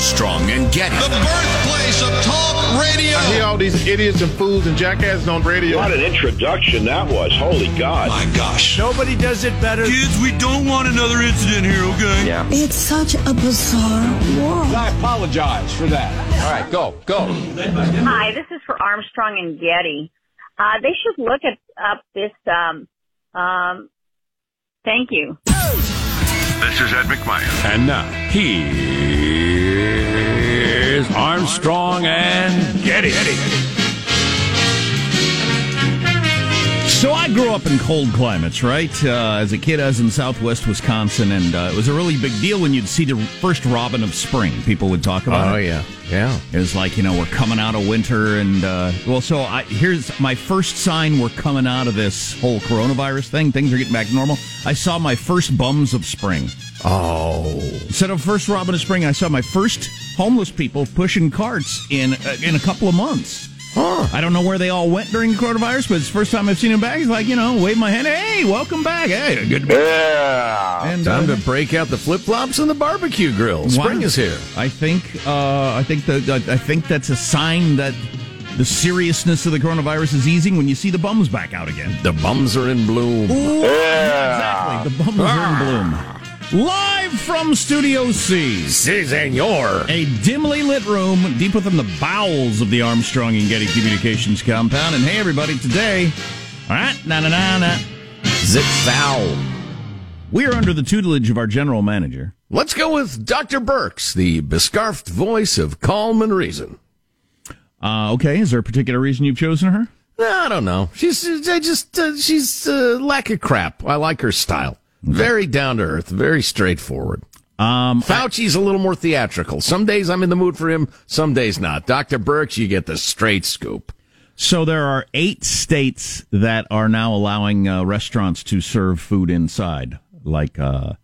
Armstrong and Getty. The birthplace of talk radio. I hear all these idiots and fools and jackasses on radio. What an introduction that was. Holy God. My gosh. Nobody does it better. Kids, we don't want another incident here, okay? Yeah. It's such a bizarre world. I apologize for that. All right, go, go. Hi, this is for Armstrong and Getty. Uh, they should look at up this. Um, um, thank you. This is Ed McMahon. And now, here's Armstrong and Getty. So I grew up in cold climates, right? Uh, as a kid, I was in Southwest Wisconsin, and uh, it was a really big deal when you'd see the first robin of spring. People would talk about Oh it. yeah, yeah. It was like you know we're coming out of winter, and uh, well, so I, here's my first sign we're coming out of this whole coronavirus thing. Things are getting back to normal. I saw my first bums of spring. Oh, Instead of first robin of spring, I saw my first homeless people pushing carts in uh, in a couple of months. huh. I don't know where they all went during the coronavirus, but it's the first time I've seen them back. He's like, you know, wave my hand. Hey, welcome back. Hey, good to be Yeah. And Time uh, to break out the flip flops and the barbecue grill. Spring Wow. is here. I think uh, I think that I think that's a sign that the seriousness of the coronavirus is easing when you see the bums back out again. The bums are in bloom. Yeah, Exactly, the bums are in bloom. Live from Studio C, Si, senor. a dimly lit room deep within the bowels of the Armstrong and Getty Communications compound. And hey, everybody, today, all right, na na na na, Zip foul. we are under the tutelage of our general manager. Let's go with Dr. Birx, the bescarfed voice of calm and reason. Uh, okay, is there a particular reason you've chosen her? I don't know. She's I just uh, she's uh, lack of crap. I like her style. Very down to earth, very straightforward. Um, Fauci's a little more theatrical. Some days I'm in the mood for him, some days not. Dr. Birx, you get the straight scoop. So there are eight states that are now allowing uh, restaurants to serve food inside, like uh,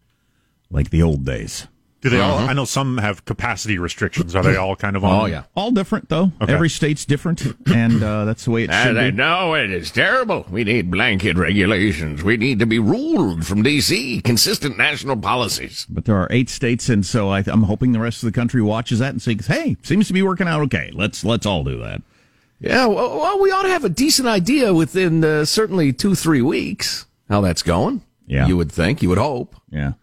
like the old days. Do they all? I know some have capacity restrictions. Are they all kind of on? Oh yeah. All different though. Okay. Every state's different, and uh, that's the way it should be. no, it is terrible. We need blanket regulations. We need to be ruled from D.C. Consistent national policies. But there are eight states, and so I, I'm hoping the rest of the country watches that and says, "Hey, seems to be working out okay. Let's let's all do that." Yeah, well, well we ought to have a decent idea within uh, certainly two, three weeks how that's going. Yeah. You would think, you would hope. Yeah.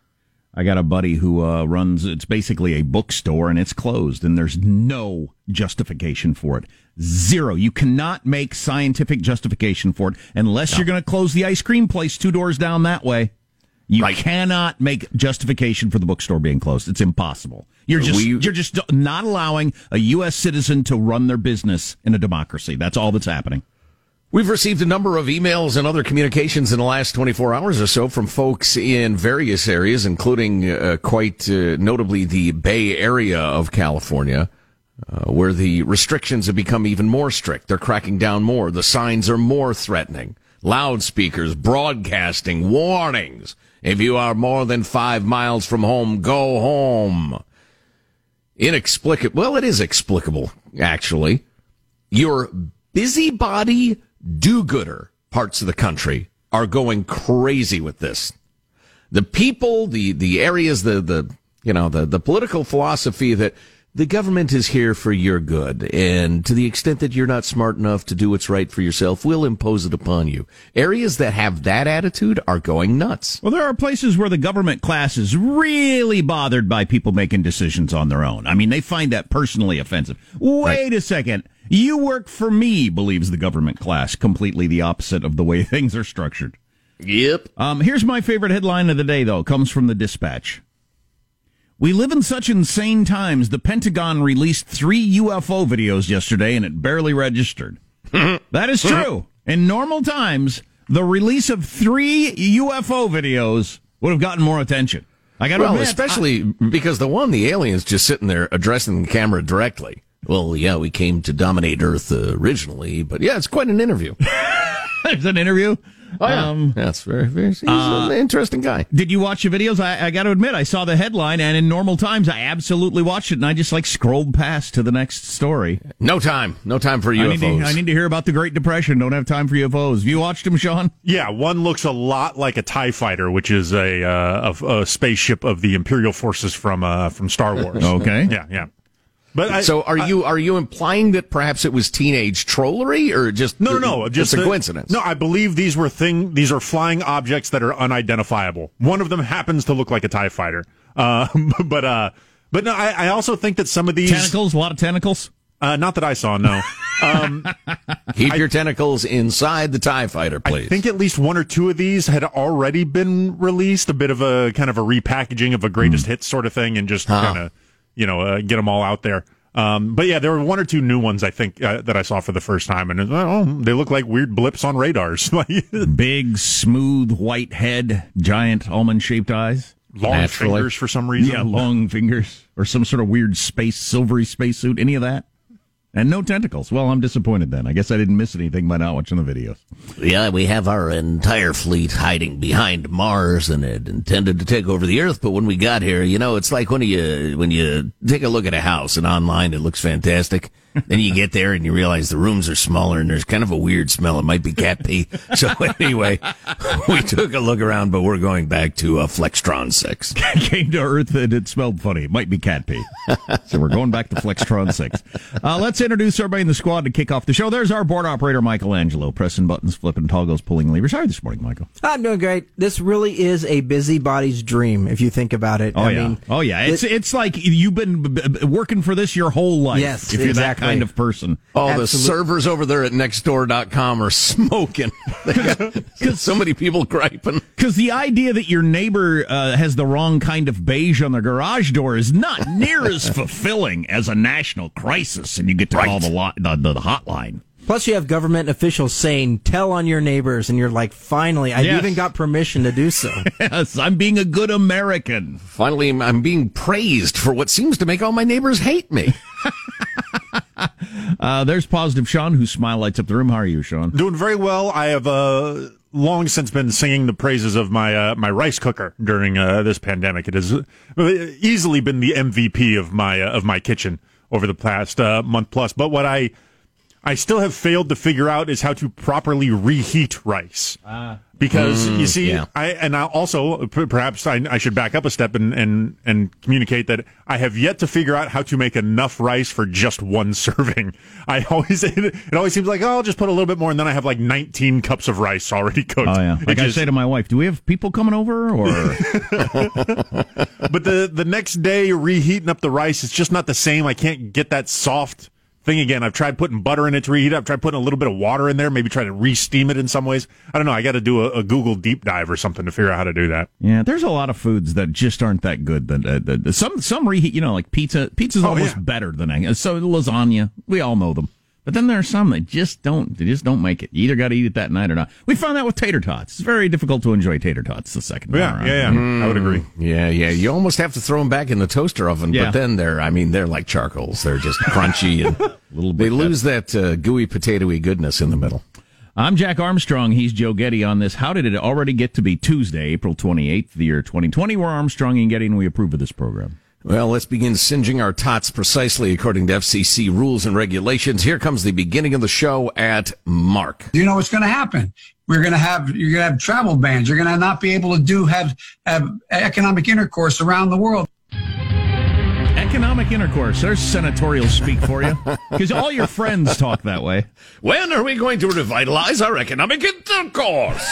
I got a buddy who uh, runs, it's basically a bookstore and it's closed and there's no justification for it. Zero. You cannot make scientific justification for it unless you're going to close the ice cream place two doors down that way. You Right. cannot make justification for the bookstore being closed. It's impossible. You're just We- you're just not allowing a U.S. citizen to run their business in a democracy. That's all that's happening. We've received a number of emails and other communications in the last 24 hours or so from folks in various areas, including uh, quite uh, notably the Bay Area of California, uh, where the restrictions have become even more strict. They're cracking down more. The signs are more threatening. Loudspeakers broadcasting warnings. If you are more than five miles from home, go home. Inexplicable. Well, it is explicable, actually. Your busybody do-gooder parts of the country are going crazy with this. The people, the, the areas, the, the, you know, the, the political philosophy that the government is here for your good. And to the extent that you're not smart enough to do what's right for yourself, we'll impose it upon you. Areas that have that attitude are going nuts. Well, there are places where the government class is really bothered by people making decisions on their own. I mean, they find that personally offensive. Wait a second. You work for me, believes the government class. Completely the opposite of the way things are structured. Yep. Um, here's my favorite headline of the day, though. Comes from the dispatch. We live in such insane times. The Pentagon released three UFO videos yesterday and it barely registered. that is true. In normal times, the release of three UFO videos would have gotten more attention. I got to Well, admit, especially because the one, the aliens just sitting there addressing the camera directly. Well, yeah, we came to dominate Earth uh, originally, but yeah, it's quite an interview. there's an interview. Oh, yeah. Um, That's very, very, he's uh, an interesting guy. Did you watch the videos? I, I got to admit, I saw the headline, and in normal times, I absolutely watched it, and I just like scrolled past to the next story. No time. No time for I UFOs. need, to, I need to hear about the Great Depression. Don't have time for UFOs. Have you watched them, Sean? Yeah, one looks a lot like a Tie Fighter, which is a uh, a, a spaceship of the Imperial forces from uh, from Star Wars. Okay. Yeah, yeah. But I- so are I- you are you implying that perhaps it was teenage trollery or just No, no, no. just a the- coincidence? No, I believe these were thing. These are flying objects that are unidentifiable. One of them happens to look like a Tie Fighter. Uh, but uh, but no, I, I also think that some of these Tentacles, a lot of tentacles. Uh, not that I saw. No. Um, Keep your tentacles inside the Tie Fighter, please. I think at least one or two of these had already been released. A bit of a kind of a repackaging of a greatest hits sort of thing, and just kind of you know uh, get them all out there. Um, but yeah, there were one or two new ones I think uh, that I saw for the first time, and oh, they look like weird blips on radars. Big, smooth, white head, giant almond-shaped eyes. long Naturally. fingers for some reason. Yeah, long fingers or some sort of weird space, silvery spacesuit. Any of that? And no tentacles. Well, I'm disappointed then. I guess I didn't miss anything by not watching the videos. Yeah, we have our entire fleet hiding behind Mars and it intended to take over the Earth, but when we got here, you know, it's like when you when you take a look at a house and online it looks fantastic. Then you get there and you realize the rooms are smaller and there's kind of a weird smell. It might be cat pee. So anyway, we took a look around, but we're going back to uh, Flextron 6. Came to Earth and it smelled funny. It might be cat pee. so we're going back to Flextron 6. Uh, let's introduce everybody in the squad to kick off the show. There's our board operator, Michelangelo, pressing buttons, flipping toggles, pulling levers. How are you this morning, Michael? I'm doing great. This really is a busybody's dream, if you think about it. Oh I yeah, mean, oh yeah. It's it's like you've been b- b- working for this your whole life. Yes, if you're exactly. That kind of person. Oh, the servers over there at nextdoor.com are smoking. They got, got so many people griping. Because the idea that your neighbor uh, has the wrong kind of beige on their garage door is not near as fulfilling as a national crisis, and you get to call the, lot, the, the hotline. Plus, you have government officials saying, tell on your neighbors, and you're like, finally, I've Yes. even got permission to do so. Yes, I'm being a good American. Finally, I'm being praised for what seems to make all my neighbors hate me. Uh, there's positive Sean, whose smile lights up the room. How are you, Sean? Doing very well. I have uh, long since been singing the praises of my uh, my rice cooker during uh, this pandemic. It has uh, easily been the MVP of my uh, of my kitchen over the past month plus. But what I I still have failed to figure out is how to properly reheat rice. Ah. Because you mm, see, yeah. I and I also p- perhaps I, I should back up a step and, and and communicate that I have yet to figure out how to make enough rice for just one serving. I always it, always seems like oh I'll just put a little bit more and then I have like 19 cups of rice already cooked. Oh yeah. It Like I say to my wife, do we have people coming over or? but the the next day reheating up the rice, it's just not the same. I can't get that soft thing again. I've tried putting butter in it to reheat. it. I've tried putting a little bit of water in there, maybe try to re-steam it in some ways. I don't know. I got to do a, a Google deep dive or something to figure out how to do that. yeah, there's a lot of foods that just aren't that good. That, uh, that some some reheat, you know, like pizza. Pizza's Oh, almost yeah. better than I. So lasagna, we all know them. But then there are some that just don't. They just don't make it. You either got to eat it that night or not. We found that with tater tots. It's very difficult to enjoy tater tots the second time Yeah, around. yeah, yeah. I would agree. Yeah, yeah. You almost have to throw them back in the toaster oven, Yeah. but then they're, I mean, they're like charcoals. They're just crunchy and little they lose that uh, gooey potatoy goodness in the middle. I'm Jack Armstrong. He's Joe Getty on this. How did it already get to be Tuesday, April 28th, the year 2020? We're Armstrong and Getty, and we approve of this program. Well, let's begin singeing our tots precisely according to FCC rules and regulations. Here comes the beginning of the show at Mark. you know what's going to happen. We're going to have you're going to have travel bans. You're going to not be able to do have have economic intercourse around the world. Economic intercourse. There's senatorial speak for you. Because all your friends talk that way. When are we going to revitalize our economic intercourse?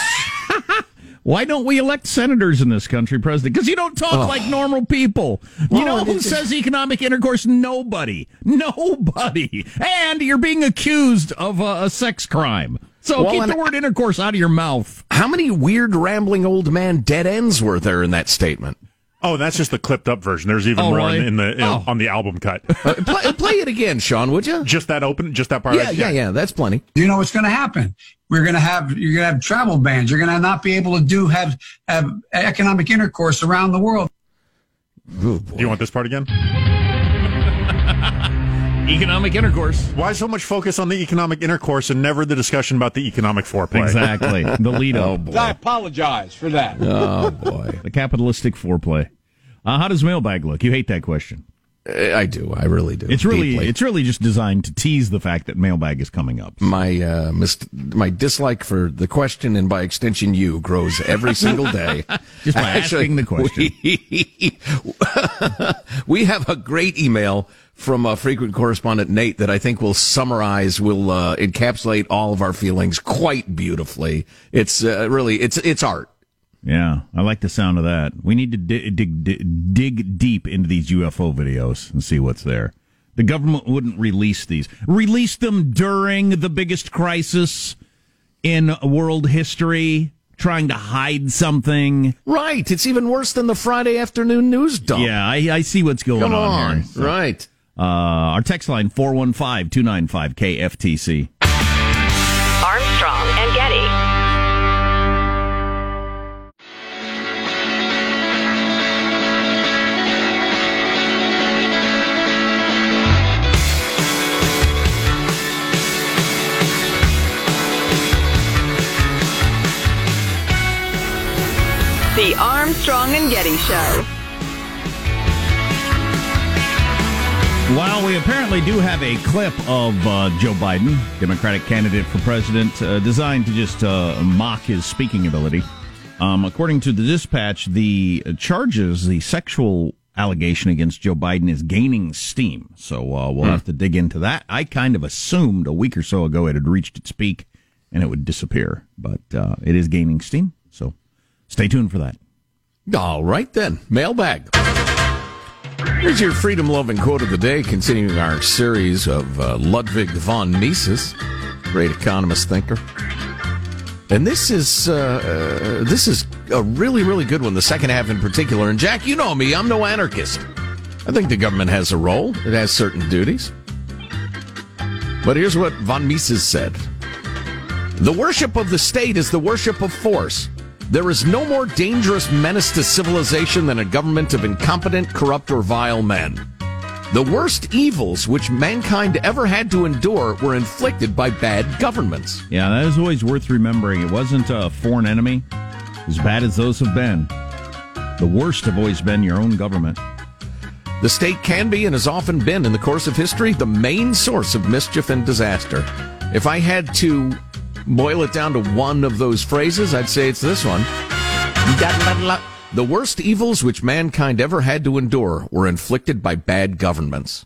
Why don't we elect senators in this country, President? Because you don't talk like normal people. you know who says economic intercourse? Nobody. Nobody. And you're being accused of a, a sex crime. So Well, keep the word intercourse out of your mouth. How many weird rambling old man dead ends were there in that statement? Oh, that's just the clipped up version. There's even Oh, more really? in, in the in, Oh. on the album cut. Uh, play, play it again, Sean, would you? just that open, just that part. Yeah, yeah, yeah. That's plenty. You know what's going to happen. We're going to have you're going to have travel bans. You're going to not be able to do have have economic intercourse around the world. Do you want this part again? Economic intercourse. Why so much focus on the economic intercourse and never the discussion about the economic foreplay? Exactly. The lead Oh, up. I apologize for that. Oh, boy. The capitalistic foreplay. Uh, how does mailbag look? You hate that question. I do. I really do. It's really Deeply. it's really just designed to tease the fact that mailbag is coming up. my uh, mis- my dislike for the question and by extension you grows every single day. Just by asking the question. We, we have a great email from uh, frequent correspondent Nate that I think will summarize, will uh, encapsulate all of our feelings quite beautifully. It's uh, really it's it's art. Yeah, I like the sound of that. We need to dig, dig, dig, dig deep into these UFO videos and see what's there. The government wouldn't release these. Release them during the biggest crisis in world history, trying to hide something. Right. It's even worse than the Friday afternoon news dump. Yeah, I, I see what's going Come on, on. here. So, Right. Uh, our text line 415 295 KFTC. Armstrong and Getty. The Armstrong and Getty Show. While we apparently do have a clip of uh, Joe Biden, Democratic candidate for president, uh, designed to just uh, mock his speaking ability, um, according to the dispatch, the charges, the sexual allegation against Joe Biden is gaining steam. So uh, we'll Hmm. have to dig into that. I kind of assumed a week or so ago it had reached its peak and it would disappear, but uh, it is gaining steam. So stay tuned for that. All right then, mailbag. Here's your freedom loving quote of the day, continuing our series of uh, Ludwig von Mises, great economist thinker. And this is uh, uh, this is a really really good one. The second half in particular. And Jack, you know me, I'm no anarchist. I think the government has a role. It has certain duties. But here's what von Mises said: The worship of the state is the worship of force. There is no more dangerous menace to civilization than a government of incompetent, corrupt, or vile men. The worst evils which mankind ever had to endure were inflicted by bad governments. Yeah, that is always worth remembering. It wasn't a foreign enemy, as bad as those have been. The worst have always been your own government. The state can be and has often been, in the course of history, the main source of mischief and disaster. If I had to boil it down to one of those phrases, I'd say it's this one. The worst evils which mankind ever had to endure were inflicted by bad governments.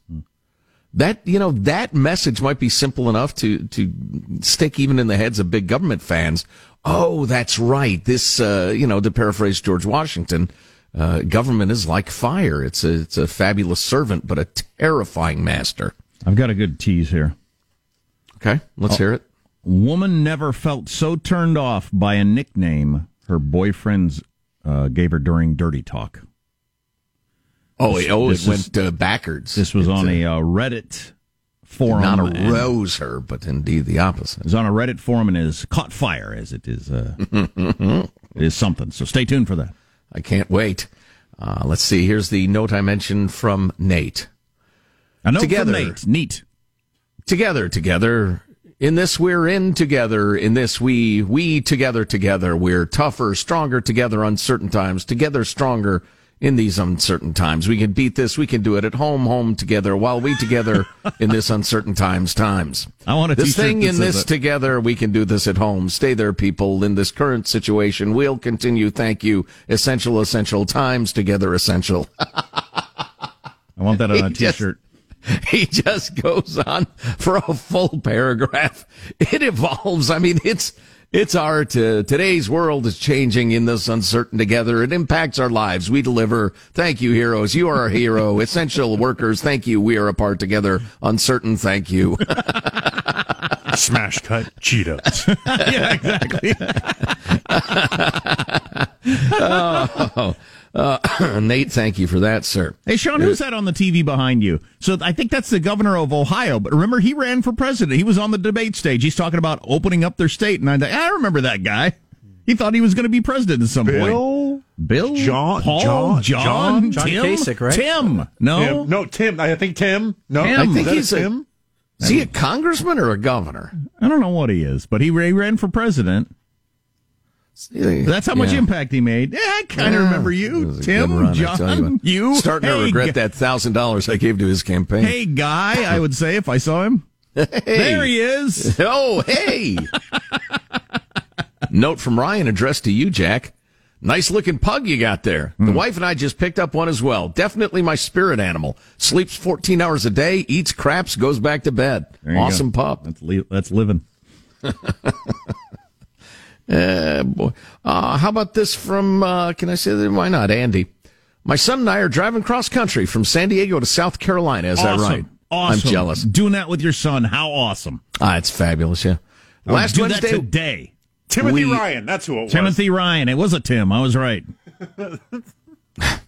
That, you know, that message might be simple enough to, to stick even in the heads of big government fans. Oh, that's right. This, uh, you know, to paraphrase George Washington, uh, government is like fire. It's a, it's a fabulous servant, but a terrifying master. I've got a good tease here. Okay, let's Oh. hear it. Woman never felt so turned off by a nickname her boyfriends uh, gave her during dirty talk. Oh, it, oh, it went uh, backwards. This was It, on uh, a uh, Reddit forum. Not arouse her, but indeed the opposite. It was on a Reddit forum and is caught fire as it is. Uh, it is something. So stay tuned for that. I can't wait. Uh, let's see. Here's the note I mentioned from Nate. A note from together, Nate. Neat. Together, together. In this we're in together. In this we, we together, together. We're tougher, stronger together, uncertain times. Together, stronger in these uncertain times. We can beat this. We can do it at home, home together, while we together in this uncertain times, times. I want a this thing in this that. together. We can do this at home. Stay there, people. In this current situation, we'll continue. Thank you. Essential, essential times together, essential. I want that on a t-shirt. he just goes on for a full paragraph. It evolves. I mean, it's it's art. Uh, today's world is changing in this uncertain together. It impacts our lives. We deliver. Thank you, heroes. You are a hero. Essential workers. Thank you. We are apart together. Uncertain. Thank you. Smash cut Cheetos. yeah, exactly. oh, uh, Nate, thank you for that, sir. Hey, Sean, who's that on the TV behind you? So I think that's the governor of Ohio. But remember, he ran for president. He was on the debate stage. He's talking about opening up their state, and I I remember that guy. He thought he was going to be president at some Bill? point. Bill, John, Paul, John, John, John Tim, Kasich, right? Tim. No, Tim. No, Tim. I think Tim. No, Tim. I Is think that he's a, Tim. is he a congressman or a governor? I don't know what he is, but he, he ran for president. That's how much Yeah. impact he made. Yeah, I kind of Yeah. remember you, was a good Tim, run, John, what. you. starting to regret that thousand dollars I gave to his campaign. Hey, guy, I would say if I saw him. There he is. Oh, hey. Note from Ryan addressed to you, Jack. Nice looking pug you got there. The hmm. wife and I just picked up one as well. Definitely my spirit animal. Sleeps 14 hours a day, eats craps, goes back to bed. Awesome go. pup. That's, li- that's living. Uh, boy. Uh, how about this from, uh, can I say that? Why not? Andy. My son and I are driving cross country from San Diego to South Carolina. Is that Awesome. right? Awesome. I'm jealous. Doing that with your son, how awesome. Ah, it's fabulous, yeah. I Last do Wednesday, that today. Timothy We- Ryan, that's who it was. Timothy Ryan. It was a Tim. I was right.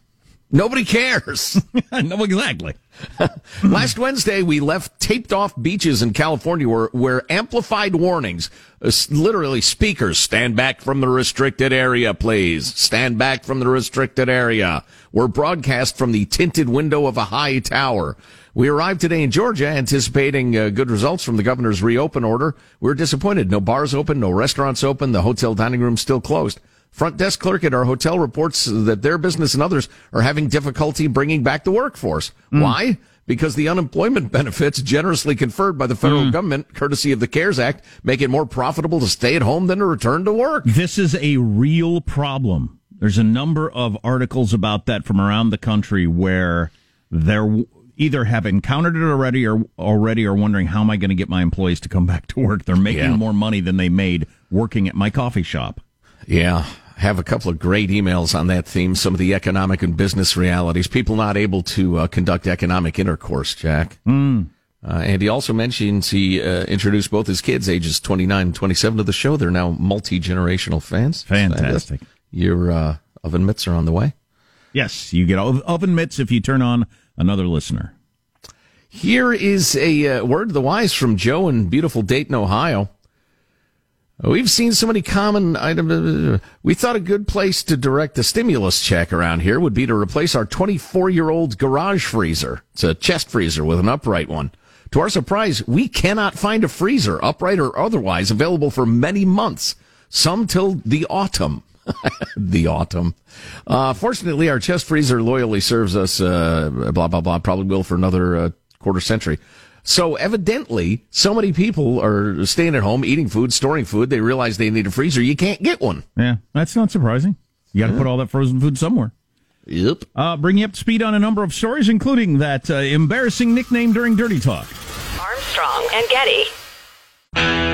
nobody cares. no, exactly. Last Wednesday, we left taped off beaches in California where, where amplified warnings, uh, literally speakers, stand back from the restricted area, please. Stand back from the restricted area, were broadcast from the tinted window of a high tower. We arrived today in Georgia anticipating uh, good results from the governor's reopen order. We're disappointed. No bars open, no restaurants open, the hotel dining room still closed. Front desk clerk at our hotel reports that their business and others are having difficulty bringing back the workforce. Hmm. Why? Because the unemployment benefits generously conferred by the federal hmm. government, courtesy of the CARES Act, make it more profitable to stay at home than to return to work. This is a real problem. There's a number of articles about that from around the country where they're either have encountered it already or already are wondering how am I going to get my employees to come back to work. They're making Yeah. more money than they made working at my coffee shop. Yeah. Have a couple of great emails on that theme. Some of the economic and business realities. People not able to uh, conduct economic intercourse, Jack. Mm. Uh, and he also mentions he uh, introduced both his kids, ages 29 and 27, to the show. They're now multi generational fans. Fantastic. Your uh, oven mitts are on the way. Yes, you get oven mitts if you turn on another listener. Here is a uh, word to the wise from Joe in beautiful Dayton, Ohio. We've seen so many common items. We thought a good place to direct the stimulus check around here would be to replace our 24 year old garage freezer. It's a chest freezer with an upright one. To our surprise, we cannot find a freezer, upright or otherwise, available for many months. Some till the autumn. the autumn. Uh, fortunately, our chest freezer loyally serves us, uh, blah, blah, blah, probably will for another uh, quarter century. So evidently, so many people are staying at home, eating food, storing food. They realize they need a freezer. You can't get one. Yeah, that's not surprising. You got to put all that frozen food somewhere. Yep. Uh, bring you up to speed on a number of stories, including that uh, embarrassing nickname during Dirty Talk. Armstrong and Getty.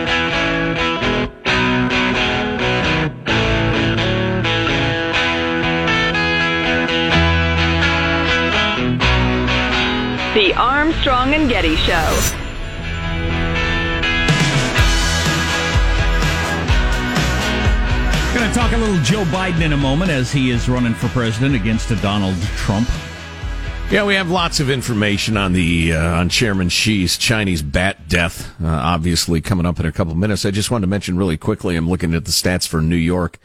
The Armstrong and Getty Show. Going to talk a little Joe Biden in a moment as he is running for president against a Donald Trump. Yeah, we have lots of information on the uh, on Chairman Xi's Chinese bat death. Uh, obviously, coming up in a couple minutes. I just wanted to mention really quickly. I'm looking at the stats for New York,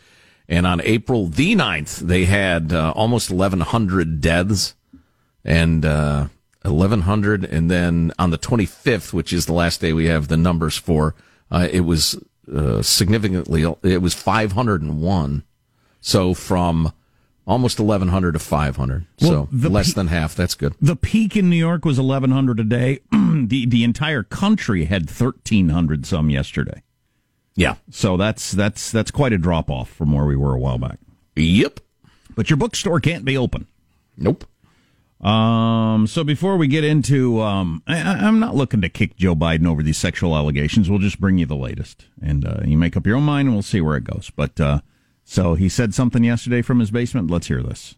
and on April the 9th, they had uh, almost 1,100 deaths, and uh, 1,100, and then on the 25th, which is the last day we have the numbers for, uh, it was uh, significantly. It was 501. So from almost 1,100 to 500. Well, so less pe- than half. That's good. The peak in New York was 1,100 a day. the the entire country had 1,300 some yesterday. Yeah. So that's that's that's quite a drop off from where we were a while back. Yep. But your bookstore can't be open. Nope. Um. So before we get into, um, I, I'm not looking to kick Joe Biden over these sexual allegations. We'll just bring you the latest, and uh, you make up your own mind, and we'll see where it goes. But uh, so he said something yesterday from his basement. Let's hear this.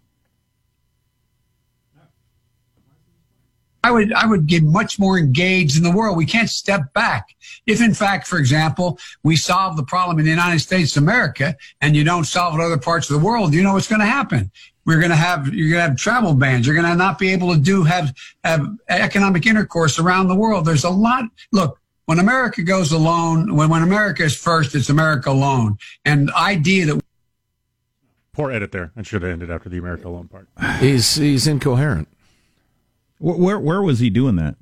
I would I would get much more engaged in the world. We can't step back. If in fact, for example, we solve the problem in the United States of America and you don't solve it other parts of the world, you know what's going to happen. We're going to have you're going to have travel bans. You're going to not be able to do have have economic intercourse around the world. There's a lot. Look, when America goes alone, when when America is first, it's America alone. And the idea that Poor edit there. I should have ended after the America Alone part. He's he's incoherent. Where where, where was he doing that?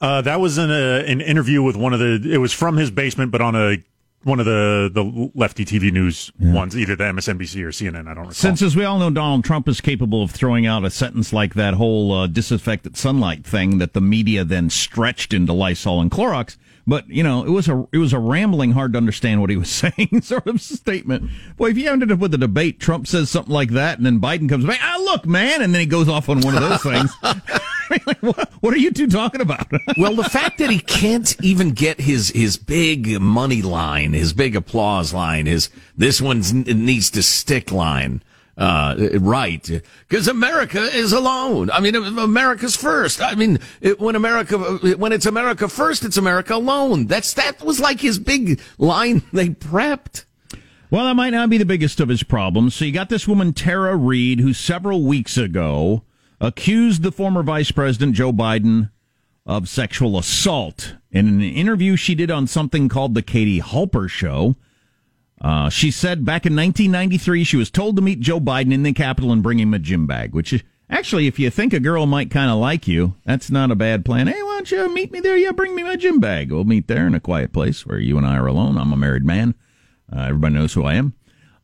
Uh, that was in a, an interview with one of the. It was from his basement, but on a one of the the lefty TV news ones, either the MSNBC or CNN. I don't recall. Since, as we all know, Donald Trump is capable of throwing out a sentence like that whole uh, disaffected sunlight thing that the media then stretched into Lysol and Clorox, But you know, it was a it was a rambling, hard to understand what he was saying sort of statement. Boy, if you ended up with a debate, Trump says something like that, and then Biden comes back, ah, look, man, and then he goes off on one of those things. like, what, what are you two talking about? well, the fact that he can't even get his his big money line, his big applause line, his this one needs to stick line. Uh, right. Because America is alone. I mean, America's first. I mean, it, when America, when it's America first, it's America alone. That's, that was like his big line they prepped. Well, that might not be the biggest of his problems. So you got this woman, Tara Reade, who several weeks ago accused the former Vice President Joe Biden of sexual assault in an interview she did on something called the Katie Halper Show. Uh, she said back in 1993 she was told to meet Joe Biden in the Capitol and bring him a gym bag, which actually, if you think a girl might kind of like you, that's not a bad plan. Hey, why don't you meet me there? Yeah, bring me my gym bag. We'll meet there in a quiet place where you and I are alone. I'm a married man. Uh, everybody knows who I am.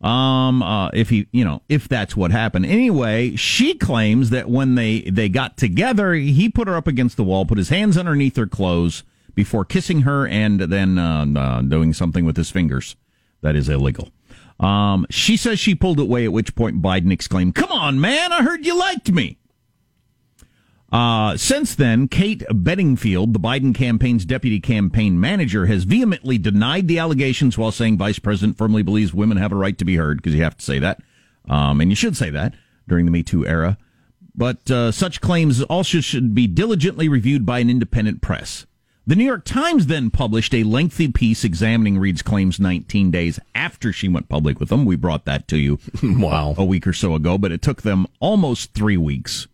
Um, uh, if he, you know, if that's what happened. Anyway, she claims that when they, they got together, he put her up against the wall, put his hands underneath her clothes before kissing her and then, uh, uh, doing something with his fingers. That is illegal. Um, she says she pulled it away, at which point Biden exclaimed, Come on, man, I heard you liked me. Uh, since then, Kate Bedingfield, the Biden campaign's deputy campaign manager, has vehemently denied the allegations while saying Vice President firmly believes women have a right to be heard, because you have to say that. Um, and you should say that during the Me Too era. But uh, such claims also should be diligently reviewed by an independent press. The New York Times then published a lengthy piece examining Reade's claims 19 days after she went public with them. We brought that to you wow. a week or so ago, but it took them almost three weeks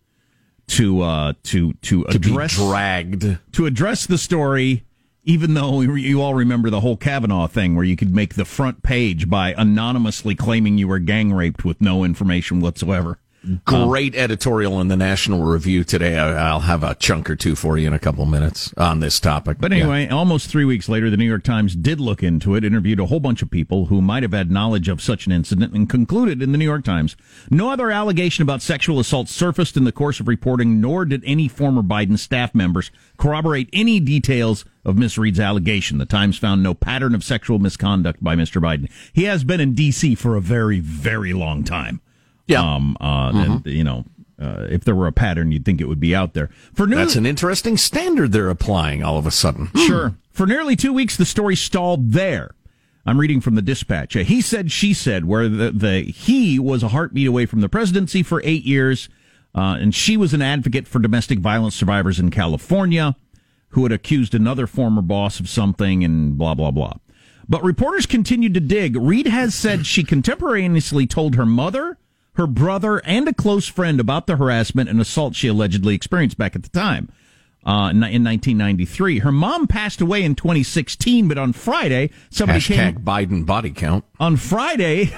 to uh, to to address to dragged to address the story. Even though you all remember the whole Kavanaugh thing, where you could make the front page by anonymously claiming you were gang raped with no information whatsoever. Great um, editorial in the National Review today. I, will have a chunk or two for you in a couple minutes on this topic. But anyway, yeah. almost three weeks later, the New York Times did look into it, interviewed a whole bunch of people who might have had knowledge of such an incident, and concluded in the New York Times no other allegation about sexual assault surfaced in the course of reporting, nor did any former Biden staff members corroborate any details of Miss Reade's allegation. The Times found no pattern of sexual misconduct by Mr. Biden. He has been in D.C. for a very, very long time. Yeah. Um, uh, mm-hmm. and, you know, uh, if there were a pattern, you'd think it would be out there. For nearly, that's an interesting standard they're applying all of a sudden. Sure. For nearly two weeks, the story stalled there. I'm reading from the dispatch. He said, she said, where the, the he was a heartbeat away from the presidency for eight years, uh, and she was an advocate for domestic violence survivors in California, who had accused another former boss of something, and blah blah blah. But reporters continued to dig. Reade has said she contemporaneously told her mother her brother, and a close friend about the harassment and assault she allegedly experienced back at the time. Uh, in 1993. Her mom passed away in 2016, but on Friday, somebody Hashtag came. Biden body count. On Friday,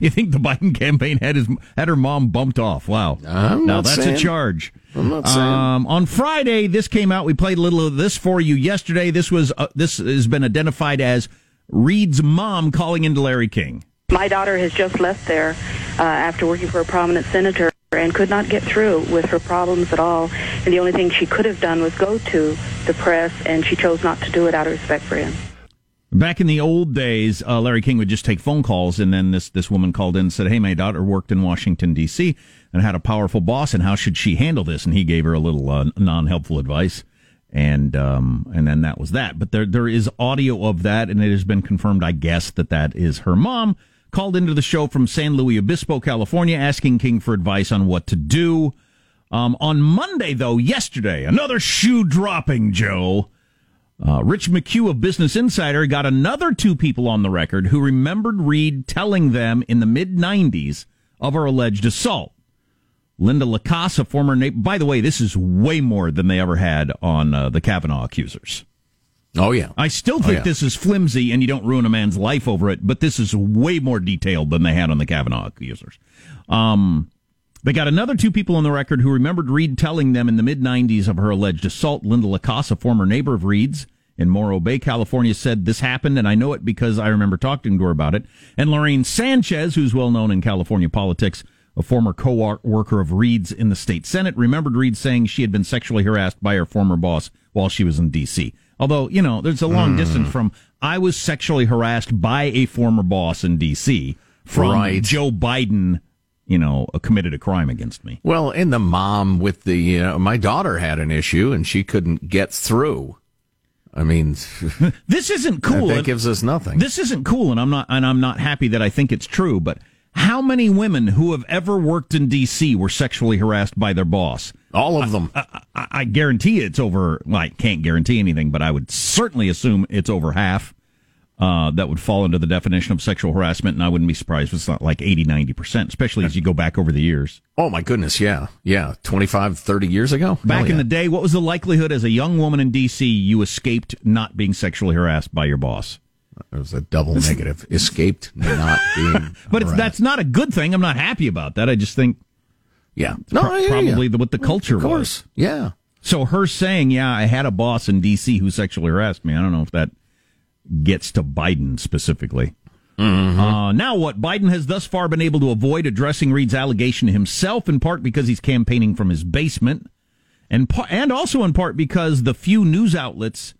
you think the Biden campaign had his had her mom bumped off? Wow. I'm now that's saying. a charge. I'm not saying. Um, on Friday, this came out. We played a little of this for you yesterday. This was uh, this has been identified as Reade's mom calling into Larry King. My daughter has just left there uh, after working for a prominent senator and could not get through with her problems at all. And the only thing she could have done was go to the press, and she chose not to do it out of respect for him. Back in the old days, uh, Larry King would just take phone calls, and then this this woman called in and said, "Hey, my daughter worked in Washington D.C. and had a powerful boss, and how should she handle this?" And he gave her a little uh, non helpful advice, and um, and then that was that. But there there is audio of that, and it has been confirmed, I guess, that that is her mom called into the show from San Luis Obispo, California, asking King for advice on what to do. Um, on Monday, though, yesterday, another shoe dropping, Joe. Uh, Rich McHugh of Business Insider got another two people on the record who remembered Reade telling them in the mid 90s of her alleged assault. Linda LaCasa, former neighbor. By the way, this is way more than they ever had on uh, the Kavanaugh accusers. Oh yeah. I still think oh, yeah. this is flimsy and you don't ruin a man's life over it, but this is way more detailed than they had on the Kavanaugh accusers. Um, they got another two people on the record who remembered Reade telling them in the mid 90s of her alleged assault. Linda LaCasa, former neighbor of Reade's in Morro Bay, California, said this happened, and I know it because I remember talking to her about it. And Lorraine Sanchez, who's well known in California politics, a former co-worker of Reade's in the state Senate, remembered Reade saying she had been sexually harassed by her former boss while she was in D.C. Although, you know, there's a long Hmm. distance from I was sexually harassed by a former boss in D.C. from Right. Joe Biden, you know, committed a crime against me. Well, and the mom with the, you know, my daughter had an issue and she couldn't get through. I mean, This isn't cool. That gives us nothing. This isn't cool, and I'm not and I'm not happy that I think it's true. But how many women who have ever worked in D.C. were sexually harassed by their boss? All of them. I, I, I guarantee it's over. Well, I can't guarantee anything, but I would certainly assume it's over half. Uh, that would fall into the definition of sexual harassment, and I wouldn't be surprised if it's not like 80, 90%, especially as you go back over the years. Oh my goodness, yeah. Yeah, 25, 30 years ago? Back Hell in yeah. the day, what was the likelihood as a young woman in D.C. you escaped not being sexually harassed by your boss? It was a double negative. Escaped not being. But it's, that's not a good thing. I'm not happy about that. I just think Yeah. no, hear probably ya. the, what the culture Of course. was. Yeah. So her saying, "Yeah, I had a boss in D.C. who sexually harassed me." I don't know if that gets to Biden specifically. Uh, now, what Biden has thus far been able to avoid addressing Reade's allegation himself, in part because he's campaigning from his basement, and and also in part because the few news outlets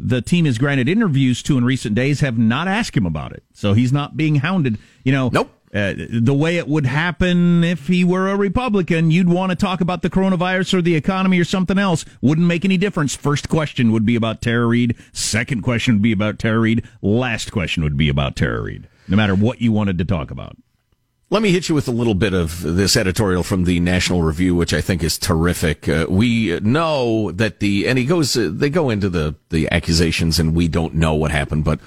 the team has granted interviews to in recent days have not asked him about it. So he's not being hounded. You know, Nope. uh, the way it would happen if he were a Republican, you'd want to talk about the coronavirus or the economy or something else. Wouldn't make any difference. First question would be about Tara Reade. Second question would be about Tara Reade. Last question would be about Tara Reade. No matter what you wanted to talk about. Let me hit you with a little bit of this editorial from the National Review, which I think is terrific. Uh, we know that the, and he goes, uh, they go into the, the accusations and we don't know what happened, but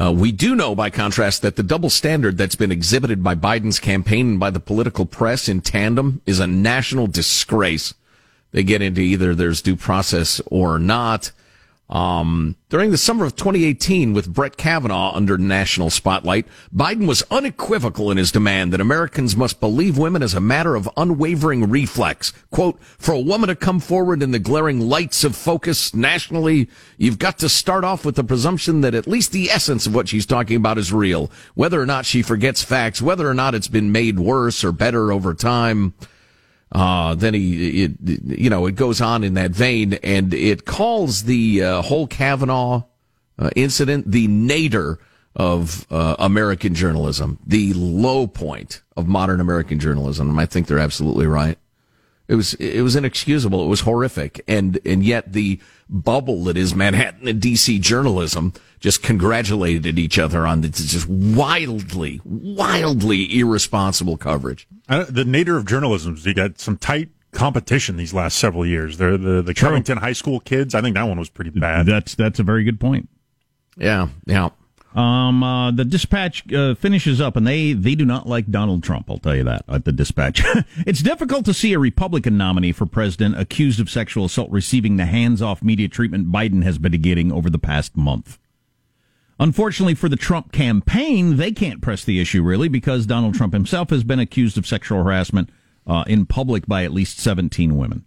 uh, we do know, by contrast, that the double standard that's been exhibited by Biden's campaign and by the political press in tandem is a national disgrace. They get into either there's due process or not. Um, during the summer of 2018 with Brett Kavanaugh under national spotlight, Biden was unequivocal in his demand that Americans must believe women as a matter of unwavering reflex. Quote, for a woman to come forward in the glaring lights of focus nationally, you've got to start off with the presumption that at least the essence of what she's talking about is real. Whether or not she forgets facts, whether or not it's been made worse or better over time. Uh, then he, it, you know, it goes on in that vein and it calls the uh, whole Kavanaugh uh, incident the nadir of uh, American journalism, the low point of modern American journalism. I think they're absolutely right. It was it was inexcusable. It was horrific, and and yet the bubble that is Manhattan and DC journalism just congratulated each other on the just wildly, wildly irresponsible coverage. The nadir of journalism is you got some tight competition these last several years. They're the the Covington High School kids. I think that one was pretty bad. That's that's a very good point. Yeah, yeah. Um, uh, the dispatch uh, finishes up, and they they do not like Donald Trump. I'll tell you that at the dispatch. it's difficult to see a Republican nominee for president accused of sexual assault receiving the hands-off media treatment Biden has been getting over the past month. Unfortunately for the Trump campaign, they can't press the issue really because Donald Trump himself has been accused of sexual harassment uh, in public by at least 17 women.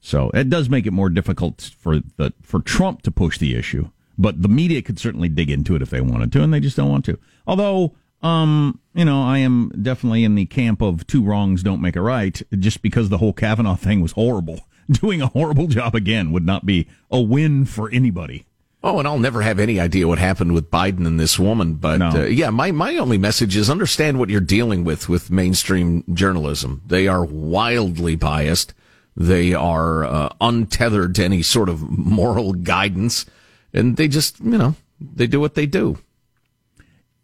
So it does make it more difficult for the for Trump to push the issue. But the media could certainly dig into it if they wanted to, and they just don't want to. Although, um, you know, I am definitely in the camp of two wrongs don't make a right. Just because the whole Kavanaugh thing was horrible, doing a horrible job again would not be a win for anybody. Oh, and I'll never have any idea what happened with Biden and this woman. But No. uh, yeah, my, my only message is understand what you're dealing with with mainstream journalism. They are wildly biased. They are uh, untethered to any sort of moral guidance. And they just, you know, they do what they do.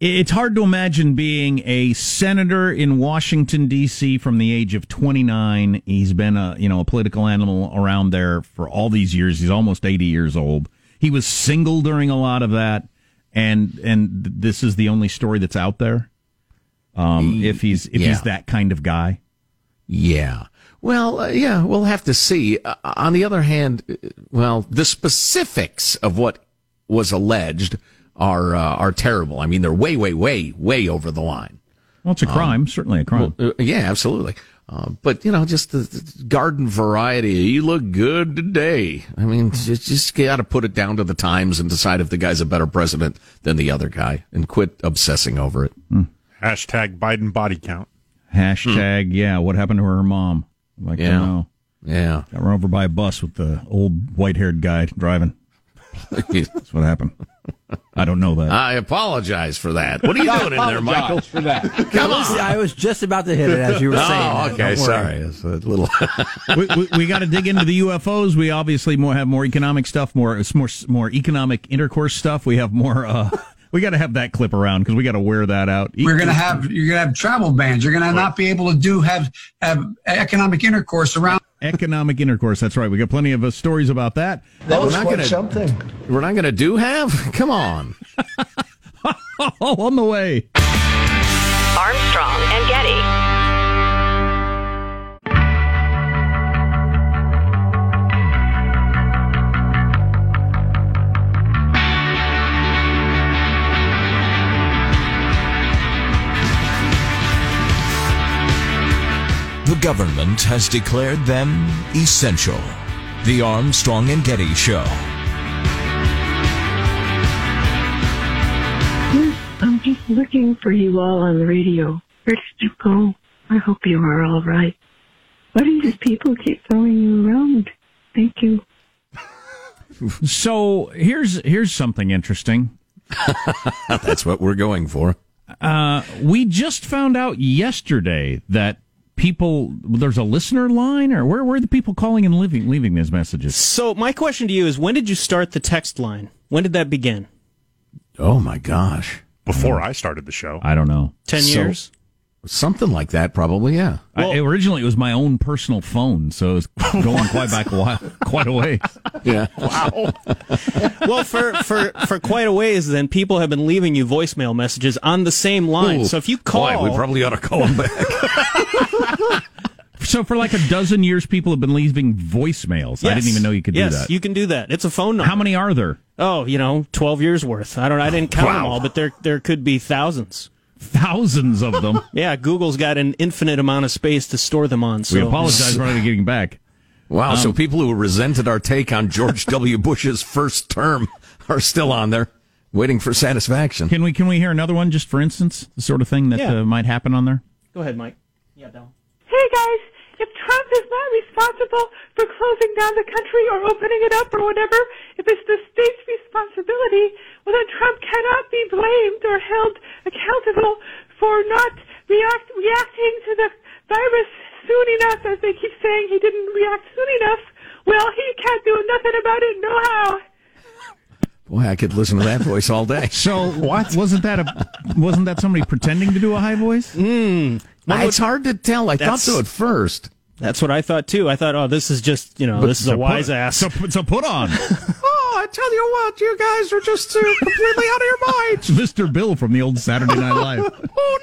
It's hard to imagine being a senator in Washington D.C. from the age of 29. He's been a you know a political animal around there for all these years. He's almost 80 years old. He was single during a lot of that, and and this is the only story that's out there. Um, if he's if Yeah. he's that kind of guy, Yeah. Well, uh, yeah, we'll have to see. Uh, on the other hand, uh, well, the specifics of what was alleged are uh, are terrible. I mean, they're way, way, way, way over the line. well, it's a crime, certainly a crime. Well, uh, yeah, absolutely. Uh, but you know, just the, the garden variety. You look good today. I mean, just, just got to put it down to the times and decide if the guy's a better president than the other guy, and quit obsessing over it. Hashtag Biden body count. Hashtag yeah. What happened to her mom? I'd like to Yeah. know. Yeah. Got run over by a bus with the old white haired guy driving. That's what happened. I don't know that. I apologize for that. What are you doing in there, Michael? for that. Come on. I was just about to hit it as you were saying. Oh, that. okay. Sorry. It's a little. we we, we got to dig into the UFOs. We obviously more have more economic stuff, more it's more more economic intercourse stuff. We have more. uh We got to have that clip around because we got to wear that out. We're going to have you're going to have travel bans. You're going to not be able to do have have economic intercourse around. economic intercourse. That's right. We got plenty of uh, stories about that. we're not gonna, We're not going to do have? Come on. Oh, on the way. Armstrong and Getty. Government has declared them essential. The Armstrong and Getty Show. I'm just looking for you all on the radio. Where did you go? I hope you are all right. Why do these people keep throwing you around? Thank you. So here's here's something interesting. That's what we're going for. Uh, we just found out yesterday that people there's a listener line, or where where are the people calling and leaving leaving these messages? So my question to you is, when did you start the text line? When did that begin? Oh my gosh. Before I started the show. I don't know. Ten So- years. Something like that, probably, yeah. I, originally, it was my own personal phone, so it's going quite back a while, quite a ways. Yeah. Wow. well, for, for, for quite a ways, then people have been leaving you voicemail messages on the same line. Ooh, so if you call, Boy, we probably ought to call them back. So for like a dozen years, people have been leaving voicemails. I didn't even know you could yes, do that. you can do that. It's a phone number. How many are there? Oh, you know, twelve years worth. I don't. I didn't count them all, but there there could be thousands. Thousands of them. yeah, Google's got an infinite amount of space to store them on. So we apologize for not getting back. Wow. so Um, people who resented our take on George W. Bush's first term are still on there, waiting for satisfaction. Can we can we hear another one just for instance, the sort of thing that Yeah. uh, might happen on there? Go ahead, Mike. Yeah, Del. Hey guys, if Trump is not responsible for closing down the country or opening it up or whatever, if it's the state's responsibility, well then Trump cannot be blamed or held accountable for not react reacting to the virus soon enough, as they keep saying he didn't react soon enough. Well, he can't do nothing about it, no how. Boy, I could listen to that voice all day. So what wasn't that a wasn't that somebody pretending to do a high voice? Mm, it's hard to tell. I thought so at first. That's what I thought too. I thought, oh, this is just you know, But this is a so wise put, ass. So, so put on. Oh, I tell you what, you guys are just uh, completely out of your minds. It's Mr. Bill from the old Saturday Night Live. oh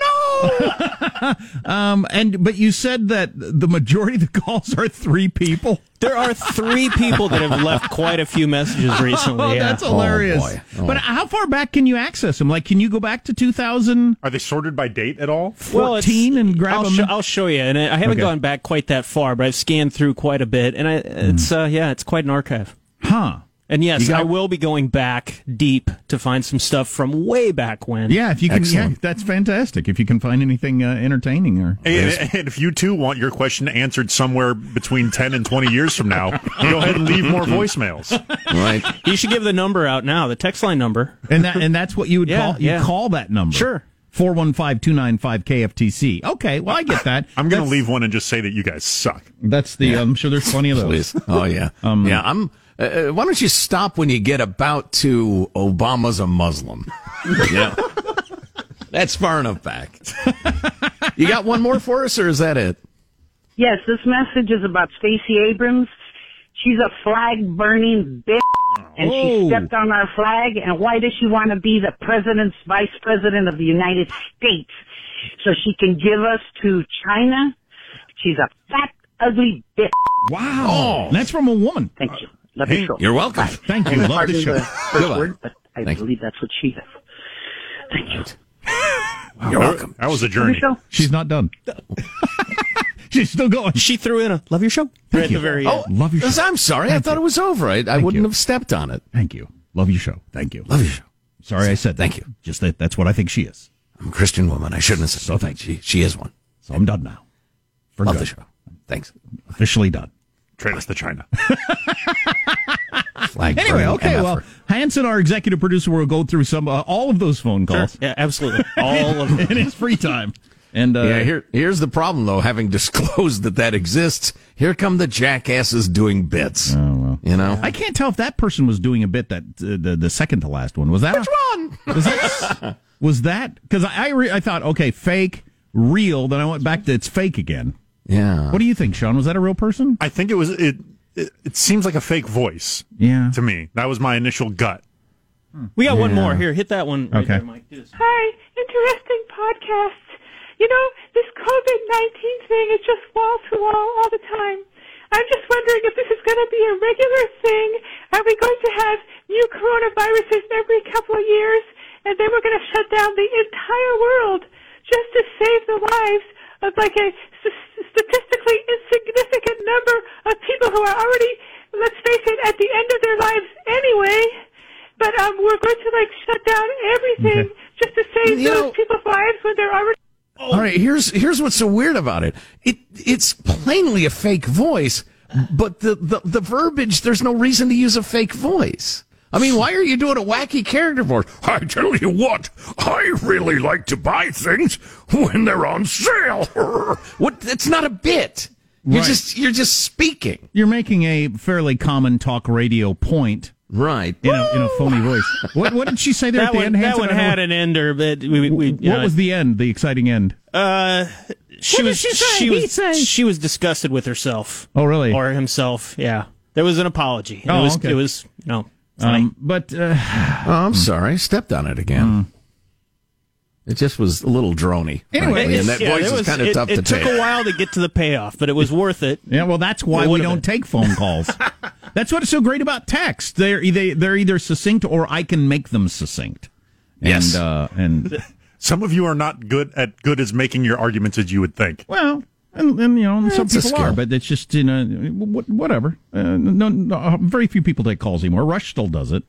no! um, and but you said that the majority of the calls are three people. There are three people that have left quite a few messages recently. Oh, yeah. that's hilarious. boy. Oh. But how far back can you access them? Like, can you go back to 2000? Are they sorted by date at all? Well, it's- and grab I'll, them? sho- I'll show you, and I I haven't Okay. gone back quite that far, but I've scanned through quite a bit, and I, it's uh, yeah, it's quite an archive. huh? And yes, got- I will be going back deep to find some stuff from way back when. Yeah, if you can. Excellent. Yeah, that's fantastic. If you can find anything uh, entertaining or. And, and if you too want your question answered somewhere between 10 and 20 years from now, go ahead and leave more voicemails. Right. You should give the number out now, the text line number. and that and that's what you would Yeah, call you yeah. call that number. Sure. 415-295 KFTC. Okay, well I get that. I'm going to leave one and just say that you guys suck. That's the I'm sure there's plenty of those. Please. Oh yeah. Um, yeah. I'm. Uh, why don't you stop when you get about to Obama's a Muslim? yeah. That's far enough back. you got one more for us, or is that it? Yes, this message is about Stacey Abrams. She's a flag burning bitch, and Oh. she stepped on our flag. And why does she want to be the president's vice president of the United States? So she can give us to China? She's a fat, ugly bitch. Wow. And that's from a woman. Thank you. Love your show. You're welcome. Thank you. Love the show. the first word, but I Thank you. believe that's what she is. Thank you. You're welcome. That was a Love your journey. show. She's not done. She's still going. She threw in a love your show right at the very Oh, end. Love your show. I'm sorry. I thought it was over. I, I wouldn't you. have stepped on it. Thank you. Love your show. Thank you. Love your show. Sorry I said Thank that. you. Just that that's what I think she is. I'm a Christian woman. I shouldn't have said So thank She, she is one. So I'm done now. For Love good. the show. Thanks. Officially done. Trade us to China. Flag Anyway, okay. MF. Well, Hanson, our executive producer, will go through some uh, all of those phone calls. Yeah, absolutely. All of them. in his free time. And uh, yeah, here here's the problem though. Having disclosed that that exists, here come the jackasses doing bits. Oh, well. You know, I can't tell if that person was doing a bit that uh, the the second to last one was that which one? was that was that because I I, re- I thought okay fake real then I went back to it's fake again. Yeah. What do you think, Sean? Was that a real person? I think it was it. It, it seems like a fake voice Yeah. to me. That was my initial gut. We got one Yeah. more. Here, hit that one. Right Okay. there, Mike. Do this. Hi, interesting podcast. You know, this COVID 19 thing is just wall to wall all the time. I'm just wondering if this is going to be a regular thing. Are we going to have new coronaviruses every couple of years? And then we're going to shut down the entire world just to save the lives of like a s- statistically insignificant number of people who are already, let's face it, at the end of their lives anyway. But um, we're going to like shut down everything just to save You those know- people's lives when they're already. All right, here's here's what's so weird about it. It it's plainly a fake voice, but the, the the verbiage there's no reason to use a fake voice. I mean, why are you doing a wacky character voice? I tell you what, I really like to buy things when they're on sale. What? It's not a bit. You're Right. just you're just speaking. You're making a fairly common talk radio point Right. in a, in a phony voice. What, what did she say there That at the one, end? that Hanson? one had know- an ender, but we, we, we What know, was the end? The exciting end? Uh, she What did was she say? she He was say? she was disgusted with herself. Oh, really? Or himself? Yeah. There was an apology. Oh, it was okay. it was you know funny. Um, but uh, Oh, I'm sorry. I stepped on it again. It just was a little drony. Anyway, frankly, and that Yeah, voice it is was- kind of it, tough it to take. It took take. a while to get to the payoff, but it was worth it. yeah, well, that's why we don't been. take phone calls. that's what's so great about text. They're either, they're either succinct or I can make them succinct. Yes. And, uh, and Some of you are not good at good as making your arguments as you would think. well, and, and you know, some it's a people are, but it's just you know, whatever. Uh, no, no, very few people take calls anymore. Rush still does it.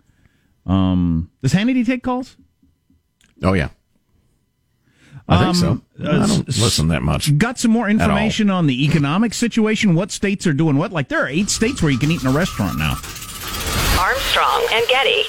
Um, does Hannity take calls? Oh yeah, I think so. Um, I uh, don't s- listen that much. Got some more information on the economic situation. What states are doing what? Like there are eight states where you can eat in a restaurant now. Armstrong and Getty.